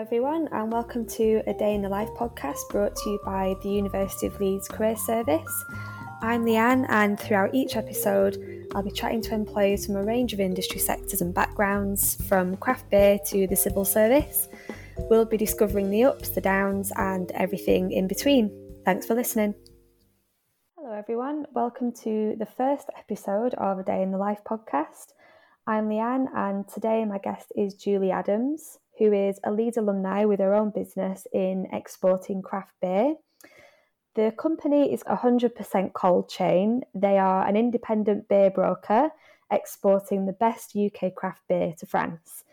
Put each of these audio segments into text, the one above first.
everyone, and welcome to a Day in the Life podcast brought to you by the University of Leeds Career Service. I'm Leanne, and throughout each episode, I'll be chatting to employees from a range of industry sectors and backgrounds, from craft beer to the civil service. We'll be discovering the ups, the downs, and everything in between. Thanks for listening. Hello, everyone. Welcome to the first episode of a Day in the Life podcast. I'm Leanne, and today my guest is Julie Adams who is a Leeds alumni with her own business in exporting craft beer. The company is 100% cold chain. They are an independent beer broker exporting the best UK craft beer to France.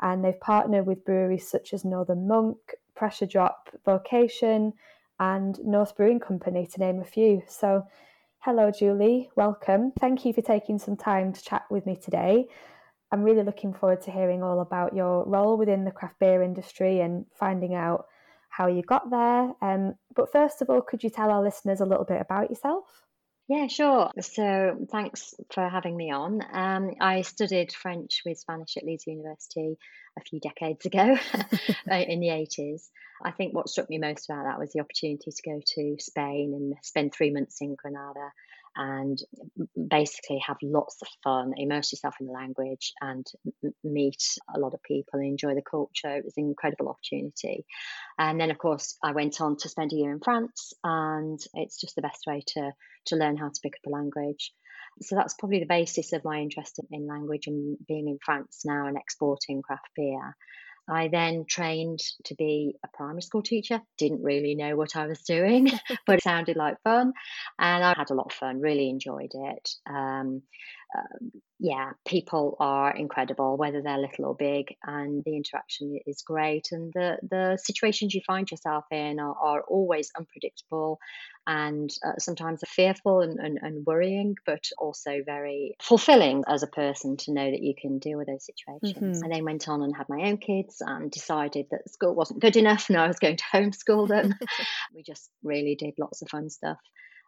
And they've partnered with breweries such as Northern Monk, Pressure Drop, Vocation, and North Brewing Company, to name a few. So, hello, Julie. Welcome. Thank you for taking some time to chat with me today. I'm really looking forward to hearing all about your role within the craft beer industry and finding out how you got there. Um, but first of all, could you tell our listeners a little bit about yourself? Yeah, sure. So thanks for having me on. Um, I studied French with Spanish at Leeds University a few decades ago uh, in the 80s. I think what struck me most about that was the opportunity to go to Spain and spend three months in Granada and basically have lots of fun, immerse yourself in the language, and meet a lot of people and enjoy the culture. It was an incredible opportunity. And then, of course, I went on to spend a year in France, and it's just the best way to to learn how to pick up a language. So that's probably the basis of my interest in language and being in France now and exporting craft beer. I then trained to be a primary school teacher. Didn't really know what I was doing, but it sounded like fun. And I had a lot of fun, really enjoyed it. Um, um, yeah, people are incredible, whether they're little or big, and the interaction is great. And the, the situations you find yourself in are, are always unpredictable and uh, sometimes fearful and, and, and, worrying, but also very fulfilling as a person to know that you can deal with those situations. Mm-hmm. I then went on and had my own kids and decided that school wasn't good enough and I was going to homeschool them. we just really did lots of fun stuff.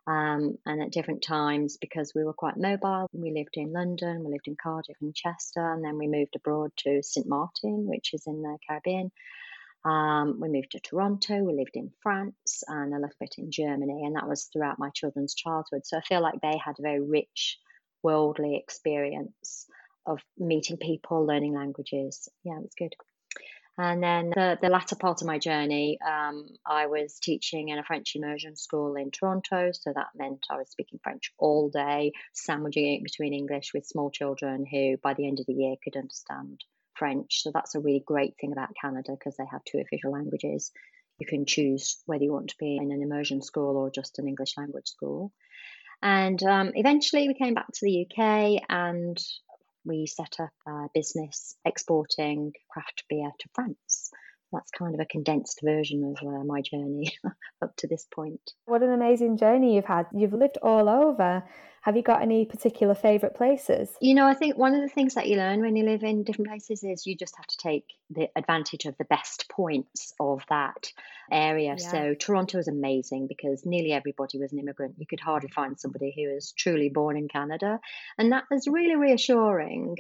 Um, and at different times, because we were quite mobile, we lived in London, we lived in Cardiff and Chester, and then we moved abroad to St. Martin, which is in the Caribbean. Um, we moved to Toronto, we lived in France, and a little bit in Germany, and that was throughout my children's childhood. So I feel like they had a very rich worldly experience of meeting people, learning languages. Yeah, it was good. And then the, the latter part of my journey, um, I was teaching in a French immersion school in Toronto. So that meant I was speaking French all day, sandwiching it between English with small children who, by the end of the year, could understand French. So that's a really great thing about Canada because they have two official languages. You can choose whether you want to be in an immersion school or just an English language school. And um, eventually we came back to the UK and we set up a business exporting craft beer to France. That's kind of a condensed version of uh, my journey up to this point. What an amazing journey you've had. You've lived all over. Have you got any particular favourite places? You know, I think one of the things that you learn when you live in different places is you just have to take the advantage of the best points of that area. Yeah. So Toronto is amazing because nearly everybody was an immigrant. You could hardly find somebody who was truly born in Canada. And that was really reassuring.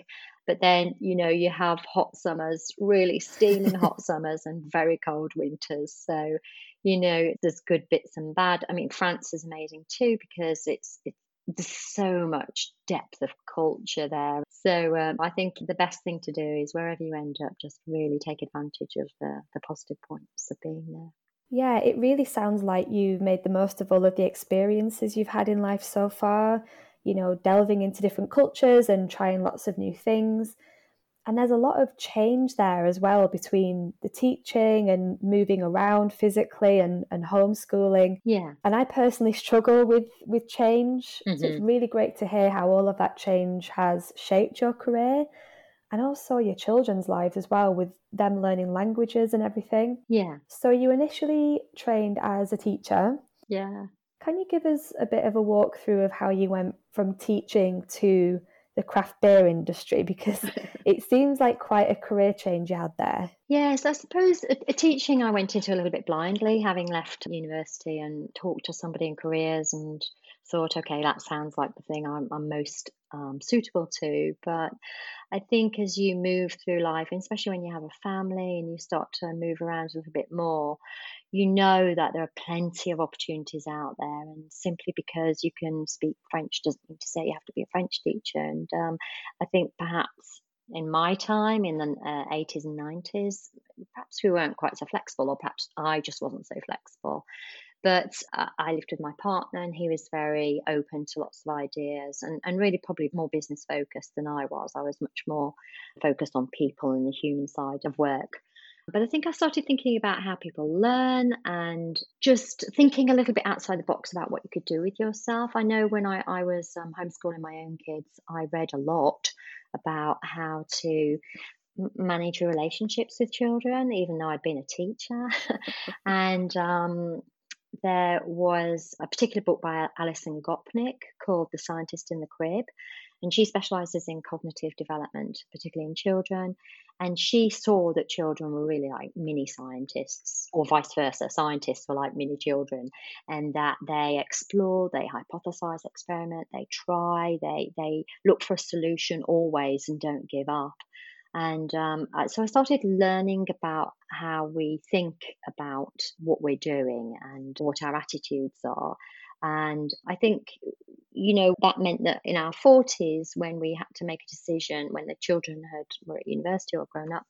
But then, you know, you have hot summers, really steaming hot summers, and very cold winters. So, you know, there's good bits and bad. I mean, France is amazing too because it's it's there's so much depth of culture there. So um, I think the best thing to do is wherever you end up, just really take advantage of the, the positive points of being there. Yeah, it really sounds like you've made the most of all of the experiences you've had in life so far, you know, delving into different cultures and trying lots of new things and there's a lot of change there as well between the teaching and moving around physically and, and homeschooling. Yeah. And i personally struggle with with change. Mm-hmm. so it's mm-hmm. really great to hear how all of that change has shaped your career and also your children's lives as well with them learning languages and everything. Yeah. So you initially trained as a teacher. Yeah. Can you give us a bit of a walkthrough of how you went from teaching to the craft beer industry because it seems like quite a career change you had there. Yes, I suppose a, a teaching I went into a little bit blindly, having left university and talked to somebody in careers and thought, okay, that sounds like the thing I'm, I'm most um, suitable to. But I think as you move through life, and especially when you have a family and you start to move around a little bit more, you know that there are plenty of opportunities out there. And simply because you can speak French doesn't mean to say you have to be a French teacher. And um, I think perhaps in my time in the uh, 80s and 90s, perhaps we weren't quite so flexible, or perhaps I just wasn't so flexible. But uh, I lived with my partner, and he was very open to lots of ideas and, and really probably more business focused than I was. I was much more focused on people and the human side of work. But I think I started thinking about how people learn and just thinking a little bit outside the box about what you could do with yourself. I know when I, I was um, homeschooling my own kids, I read a lot about how to manage your relationships with children, even though I'd been a teacher. and um, there was a particular book by Alison Gopnik called The Scientist in the Crib. And she specializes in cognitive development, particularly in children. And she saw that children were really like mini scientists, or vice versa. Scientists were like mini children, and that they explore, they hypothesize, experiment, they try, they, they look for a solution always and don't give up. And um, so I started learning about how we think about what we're doing and what our attitudes are. And I think, you know, that meant that in our 40s, when we had to make a decision, when the children had were at university or grown up,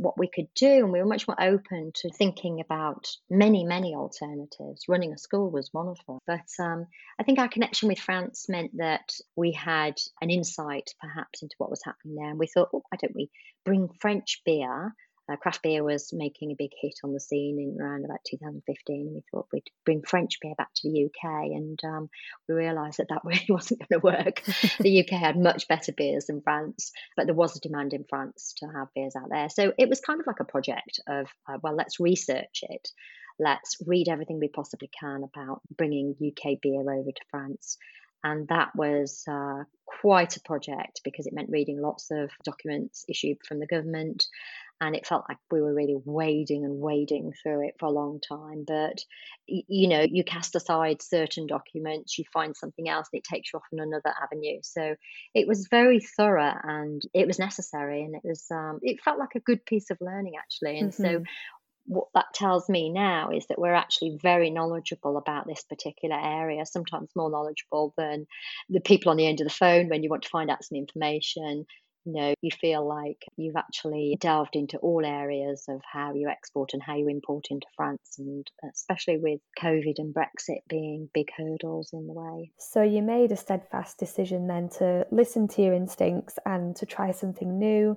what we could do, and we were much more open to thinking about many, many alternatives. Running a school was one of them. But um, I think our connection with France meant that we had an insight perhaps into what was happening there. And we thought, oh, why don't we bring French beer uh, craft beer was making a big hit on the scene in around about 2015. And we thought we'd bring French beer back to the UK, and um, we realised that that really wasn't going to work. the UK had much better beers than France, but there was a demand in France to have beers out there. So it was kind of like a project of, uh, well, let's research it. Let's read everything we possibly can about bringing UK beer over to France and that was uh, quite a project because it meant reading lots of documents issued from the government and it felt like we were really wading and wading through it for a long time but you know you cast aside certain documents you find something else and it takes you off on another avenue so it was very thorough and it was necessary and it was um, it felt like a good piece of learning actually and mm-hmm. so what that tells me now is that we're actually very knowledgeable about this particular area, sometimes more knowledgeable than the people on the end of the phone when you want to find out some information you know, you feel like you've actually delved into all areas of how you export and how you import into France, and uh, especially with COVID and Brexit being big hurdles in the way. So, you made a steadfast decision then to listen to your instincts and to try something new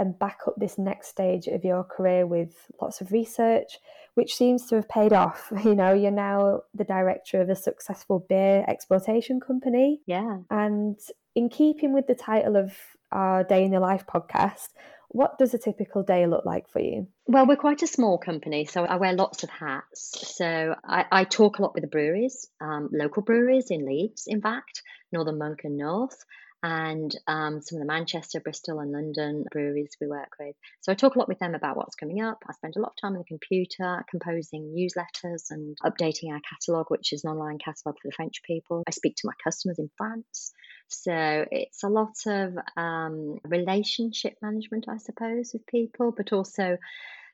and back up this next stage of your career with lots of research, which seems to have paid off. You know, you're now the director of a successful beer exportation company. Yeah. And in keeping with the title of our Day in the Life podcast. What does a typical day look like for you? Well, we're quite a small company, so I wear lots of hats. So I, I talk a lot with the breweries, um, local breweries in Leeds, in fact, Northern Monk and North, and um, some of the Manchester, Bristol, and London breweries we work with. So I talk a lot with them about what's coming up. I spend a lot of time on the computer composing newsletters and updating our catalogue, which is an online catalogue for the French people. I speak to my customers in France. So it's a lot of um, relationship management, I suppose, with people, but also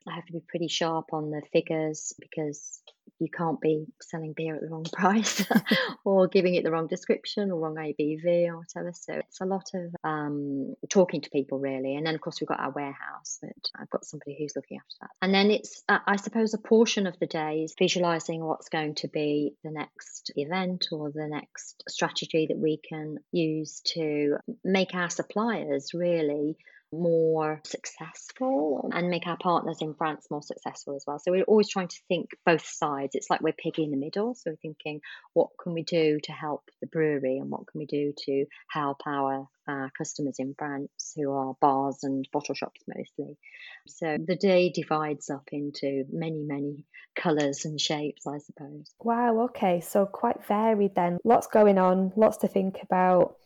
I have to be pretty sharp on the figures because you can't be selling beer at the wrong price or giving it the wrong description or wrong ABV or whatever. So it's a lot of um, talking to people really. And then of course we've got our warehouse, but I've got somebody who's looking after that. And then it's, uh, I suppose, a portion of the day is visualizing what's going to be the next event or the next strategy that we can use to make our suppliers really more successful and make our partners in France more successful as well. So we're always trying to think both sides. It's like we're piggy in the middle. So we're thinking, what can we do to help the brewery and what can we do to help our uh, customers in France who are bars and bottle shops mostly. So the day divides up into many, many colours and shapes, I suppose. Wow, okay. So quite varied then. Lots going on, lots to think about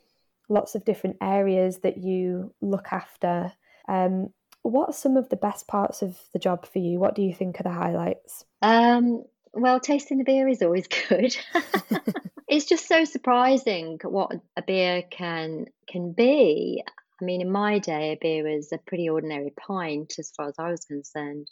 lots of different areas that you look after. Um, what are some of the best parts of the job for you? What do you think are the highlights? Um, Well, tasting the beer is always good. it's just so surprising what a beer can can be. I mean, in my day, a beer was a pretty ordinary pint as far as I was concerned.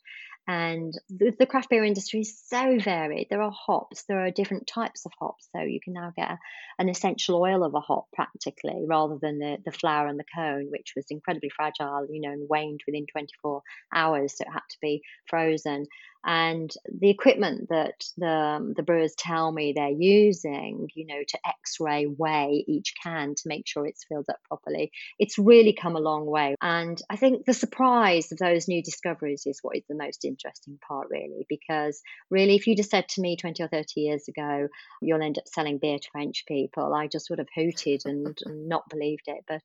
And the, craft beer industry is so varied. There are hops, there are different types of hops. So you can now get an essential oil of a hop practically rather than the, the flower and the cone, which was incredibly fragile, you know, and waned within 24 hours. So it had to be frozen and the equipment that the, the brewers tell me they're using, you know, to x-ray weigh each can to make sure it's filled up properly, it's really come a long way. And I think the surprise of those new discoveries is what is the most interesting part, really, because really, if you'd just said to me 20 or 30 years ago, you'll end up selling beer to French people, I just would have hooted and, and not believed it. But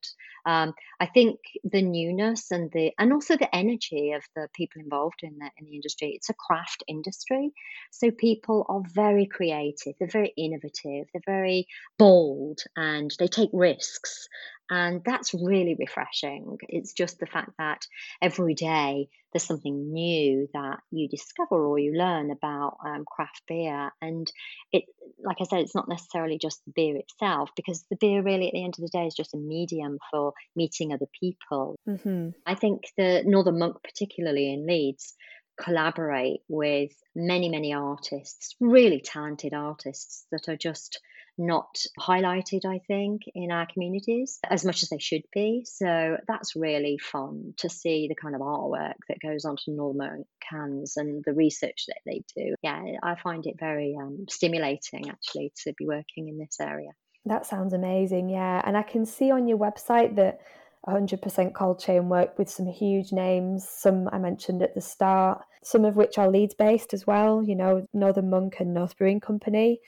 um, I think the newness and the and also the energy of the people involved in the in the industry, it's a craft industry. So people are very creative, they're very innovative, they're very bold, and they take risks. And that's really refreshing. It's just the fact that every day there's something new that you discover or you learn about um, craft beer. And it, like I said, it's not necessarily just the beer itself, because the beer really, at the end of the day, is just a medium for meeting other people. Mm-hmm. I think the Northern Monk, particularly in Leeds, collaborate with many, many artists, really talented artists that are just not highlighted, I think, in our communities as much as they should be. So that's really fun to see the kind of artwork that goes onto Northern cans and the research that they do. Yeah, I find it very um, stimulating actually to be working in this area. That sounds amazing, yeah. And I can see on your website that 100% cold chain work with some huge names, some I mentioned at the start, some of which are Leeds based as well, you know, Northern Monk and North Brewing Company.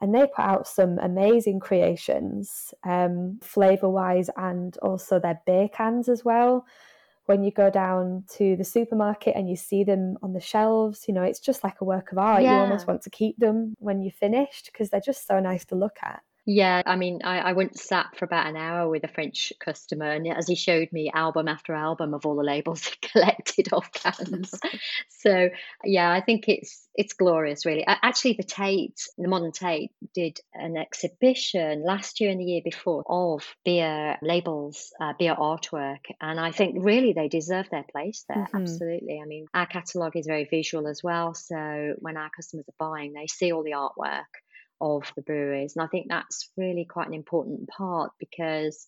And they put out some amazing creations, um, flavour wise, and also their beer cans as well. When you go down to the supermarket and you see them on the shelves, you know, it's just like a work of art. Yeah. You almost want to keep them when you're finished because they're just so nice to look at. Yeah, I mean, I, I went sat for about an hour with a French customer, and as he showed me album after album of all the labels he collected off cans. so yeah, I think it's it's glorious, really. Actually, the Tate, the Modern Tate, did an exhibition last year and the year before of beer labels, uh, beer artwork, and I think really they deserve their place there. Mm-hmm. Absolutely. I mean, our catalogue is very visual as well, so when our customers are buying, they see all the artwork of the breweries. And I think that's really quite an important part because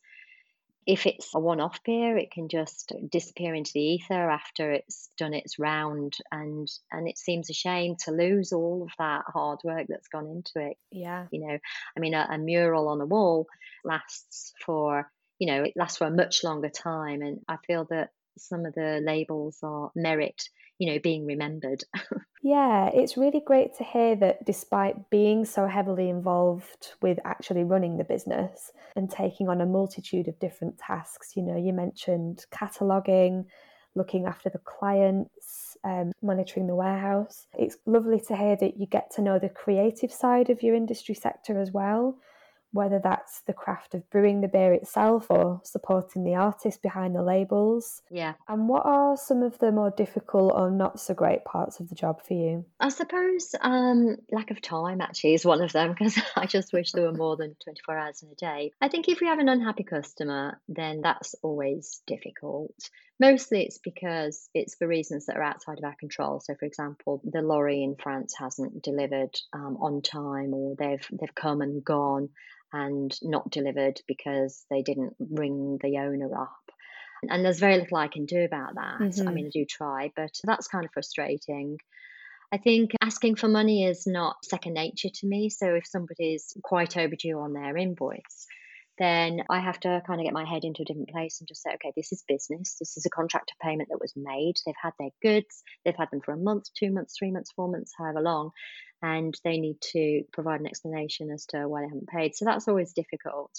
if it's a one off beer, it can just disappear into the ether after it's done its round and and it seems a shame to lose all of that hard work that's gone into it. Yeah. You know, I mean a, a mural on a wall lasts for you know, it lasts for a much longer time and I feel that some of the labels are merit you know being remembered. Yeah it's really great to hear that despite being so heavily involved with actually running the business and taking on a multitude of different tasks you know you mentioned cataloging looking after the clients um, monitoring the warehouse. It's lovely to hear that you get to know the creative side of your industry sector as well whether that's the craft of brewing the beer itself or supporting the artist behind the labels. Yeah. And what are some of the more difficult or not so great parts of the job for you? I suppose um, lack of time actually is one of them because I just wish there were more than 24 hours in a day. I think if we have an unhappy customer, then that's always difficult. Mostly it's because it's for reasons that are outside of our control. So, for example, the lorry in France hasn't delivered um, on time, or they've they've come and gone and not delivered because they didn't ring the owner up. And there's very little I can do about that. Mm-hmm. I mean, I do try, but that's kind of frustrating. I think asking for money is not second nature to me. So if somebody's quite overdue on their invoice, then I have to kind of get my head into a different place and just say, okay, this is business. This is a contractor payment that was made. They've had their goods. They've had them for a month, two months, three months, four months, however long and they need to provide an explanation as to why they haven't paid. So that's always difficult,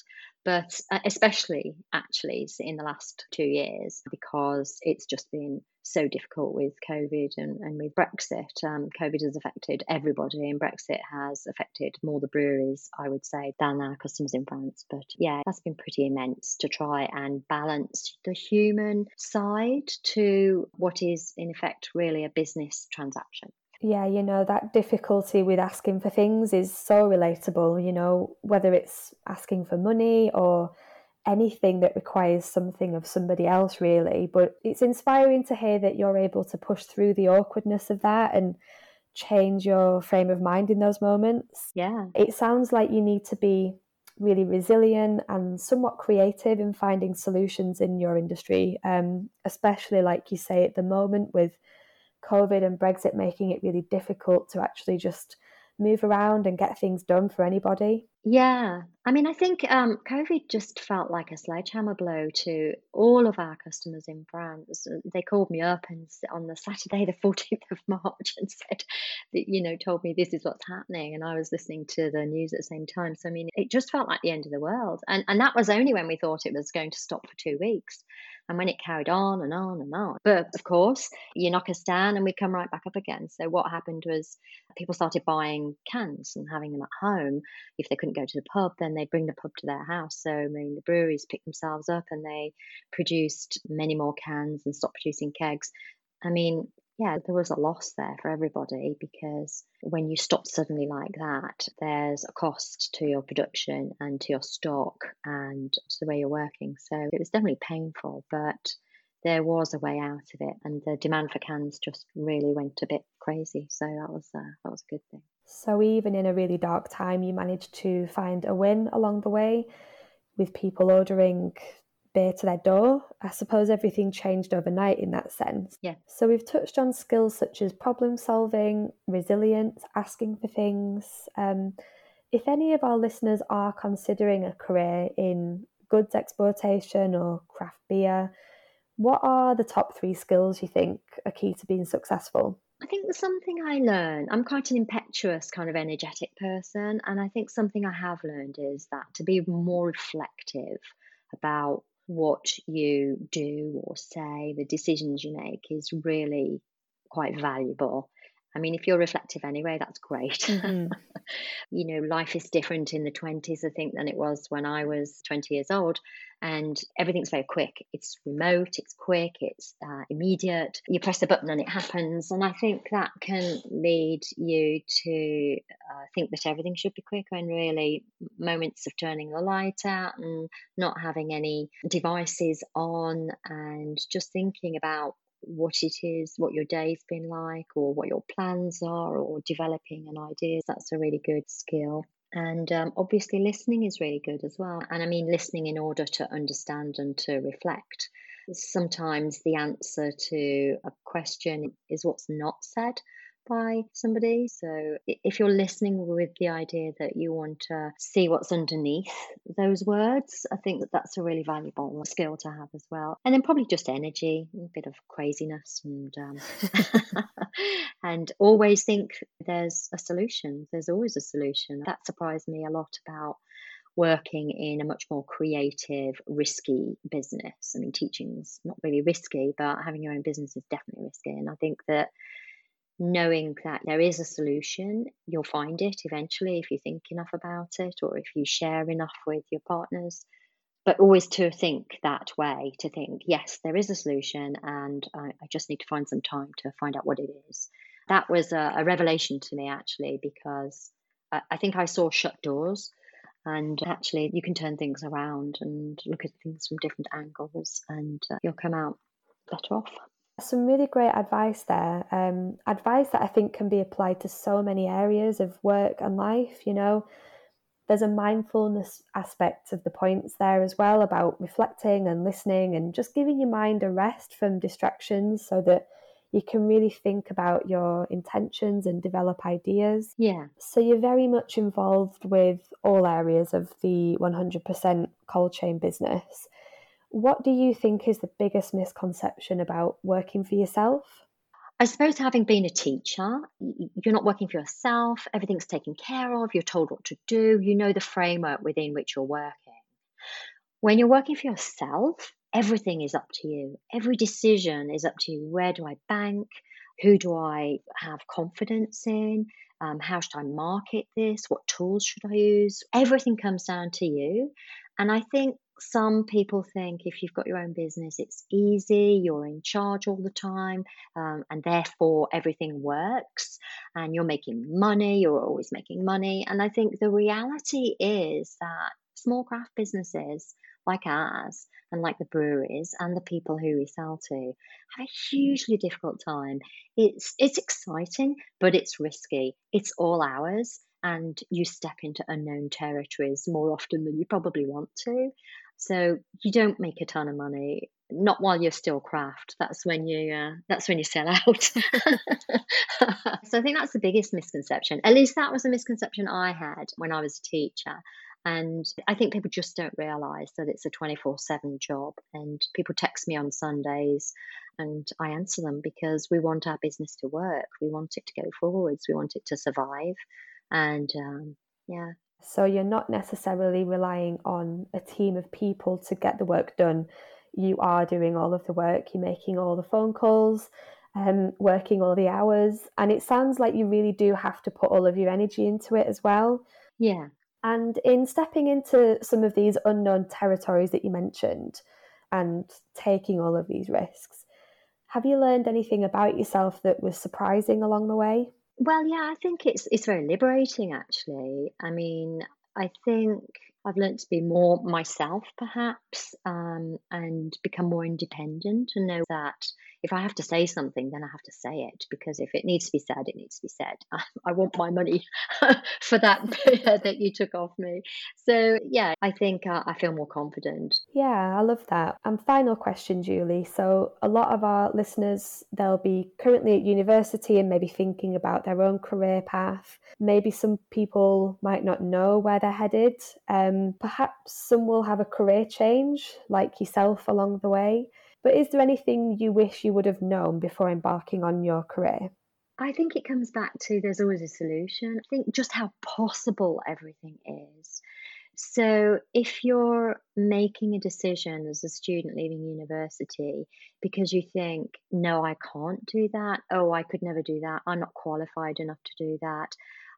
but uh, especially actually in the last two years because it's just been so difficult with COVID and, and with Brexit. Um, COVID has affected everybody, and Brexit has affected more the breweries, I would say, than our customers in France. But yeah, that's been pretty immense to try and balance the human side to what is, in effect, really a business transaction. Yeah, you know, that difficulty with asking for things is so relatable, you know, whether it's asking for money or anything that requires something of somebody else, really. But it's inspiring to hear that you're able to push through the awkwardness of that and change your frame of mind in those moments. Yeah. It sounds like you need to be really resilient and somewhat creative in finding solutions in your industry, um, especially like you say at the moment with COVID and Brexit making it really difficult to actually just move around and get things done for anybody. Yeah, I mean, I think um, COVID just felt like a sledgehammer blow to all of our customers in France. They called me up and on the Saturday, the 14th of March, and said, that, you know, told me this is what's happening. And I was listening to the news at the same time. So, I mean, it just felt like the end of the world. And, and that was only when we thought it was going to stop for two weeks. And when it carried on and on and on. But of course, you knock us down and we come right back up again. So what happened was people started buying cans and having them at home. If they couldn't go to the pub, then they'd bring the pub to their house. So I mean, the breweries picked themselves up and they produced many more cans and stopped producing kegs. I mean, yeah, there was a loss there for everybody because when you stop suddenly like that, there's a cost to your production and to your stock and to the way you're working. So it was definitely painful, but there was a way out of it, and the demand for cans just really went a bit crazy. So that was uh, that was a good thing. So even in a really dark time, you managed to find a win along the way, with people ordering beer to their door. I suppose everything changed overnight in that sense. Yeah. So we've touched on skills such as problem solving, resilience, asking for things. Um, if any of our listeners are considering a career in goods exportation or craft beer, what are the top three skills you think are key to being successful? I think something I learned, I'm quite an impetuous, kind of energetic person. And I think something I have learned is that to be more reflective about what you do or say, the decisions you make is really quite valuable. I mean, if you're reflective anyway, that's great. Mm-hmm. you know, life is different in the 20s, I think, than it was when I was 20 years old. And everything's very quick. It's remote, it's quick, it's uh, immediate. You press a button and it happens. And I think that can lead you to uh, think that everything should be quick and really moments of turning the light out and not having any devices on and just thinking about what it is, what your day's been like, or what your plans are, or developing an idea. That's a really good skill. And um, obviously, listening is really good as well. And I mean, listening in order to understand and to reflect. Sometimes the answer to a question is what's not said by somebody. So if you're listening with the idea that you want to see what's underneath those words, I think that that's a really valuable skill to have as well. And then probably just energy, a bit of craziness, and um, and always think there's a solution. There's always a solution. That surprised me a lot about working in a much more creative, risky business. I mean, teaching's not really risky, but having your own business is definitely risky. And I think that knowing that there is a solution, you'll find it eventually if you think enough about it or if you share enough with your partners. But always to think that way, to think, yes, there is a solution, and I, I just need to find some time to find out what it is. That was a, a revelation to me, actually, because I, I think I saw shut doors and actually you can turn things around and look at things from different angles and uh, you'll come out better off some really great advice there. Um, advice that I think can be applied to so many areas of work and life. You know, there's a mindfulness aspect of the points there as well about reflecting and listening and just giving your mind a rest from distractions so that you can really think about your intentions and develop ideas. Yeah. So you're very much involved with all areas of the 100% cold chain business. What do you think is the biggest misconception about working for yourself? I suppose having been a teacher, you're not working for yourself, everything's taken care of, you're told what to do, you know the framework within which you're working. When you're working for yourself, everything is up to you. Every decision is up to you. Where do I bank? Who do I have confidence in? Um, how should I market this? What tools should I use? Everything comes down to you. And I think some people think if you've got your own business, it's easy, you're in charge all the time, um, and therefore everything works, and you're making money, you're always making money. And I think the reality is that small craft businesses like ours and like the breweries and the people who we sell to have a hugely difficult time. It's it's exciting, but it's risky. It's all ours and you step into unknown territories more often than you probably want to. So you don't make a ton of money, not while you're still craft. That's when you uh, that's when you sell out. so I think that's the biggest misconception. At least that was a misconception I had when I was a teacher. And I think people just don't realize that it's a 24 7 job. And people text me on Sundays and I answer them because we want our business to work. We want it to go forwards. We want it to survive. And um, yeah. So you're not necessarily relying on a team of people to get the work done. You are doing all of the work, you're making all the phone calls, um, working all the hours. And it sounds like you really do have to put all of your energy into it as well. Yeah. And in stepping into some of these unknown territories that you mentioned and taking all of these risks, have you learned anything about yourself that was surprising along the way? Well, yeah, I think it's it's very liberating actually. I mean, I think I've learned to be more myself, perhaps, um, and become more independent and know that if I have to say something, then I have to say it because if it needs to be said, it needs to be said. I want my money for that that you took off me. So, yeah, I think uh, I feel more confident. Yeah, I love that. And final question, Julie. So, a lot of our listeners, they'll be currently at university and maybe thinking about their own career path. Maybe some people might not know where they're headed. Um, Um, perhaps some will have a career change, like yourself, along the way. But is there anything you wish you would have known before embarking on your career? I think it comes back to there's always a solution. I think just how possible everything is. So, if you're making a decision as a student leaving university because you think, no, I can't do that, oh, I could never do that, I'm not qualified enough to do that,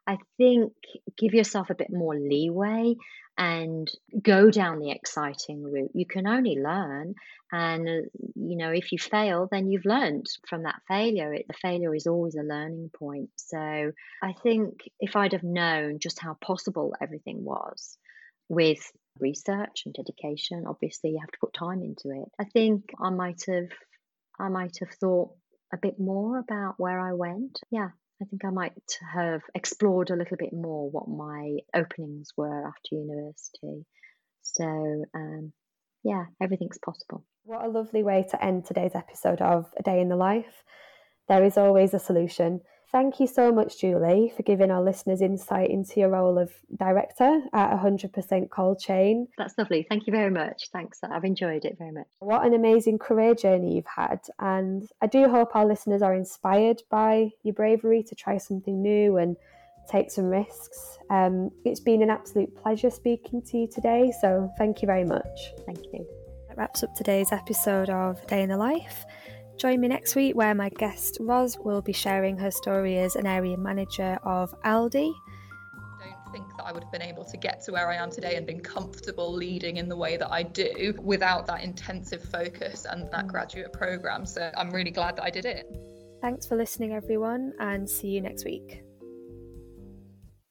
I think give yourself a bit more leeway and go down the exciting route. You can only learn. And, you know, if you fail, then you've learned from that failure. It, the failure is always a learning point. So I think if I'd have known just how possible everything was with research and dedication, obviously you have to put time into it. I think I might have, I might have thought a bit more about where I went. Yeah, I think I might have explored a little bit more what my openings were after university. So, um, yeah, everything's possible. What a lovely way to end today's episode of A Day in the Life. There is always a solution. Thank you so much, Julie, for giving our listeners insight into your role of director at 100% Cold Chain. That's lovely. Thank you very much. Thanks. I've enjoyed it very much. What an amazing career journey you've had. And I do hope our listeners are inspired by your bravery to try something new and take some risks. Um, it's been an absolute pleasure speaking to you today. So thank you very much. Thank you. That wraps up today's episode of Day in the Life. Join me next week where my guest Roz will be sharing her story as an area manager of Aldi. I don't think that I would have been able to get to where I am today and been comfortable leading in the way that I do without that intensive focus and that graduate program. So I'm really glad that I did it. Thanks for listening, everyone, and see you next week.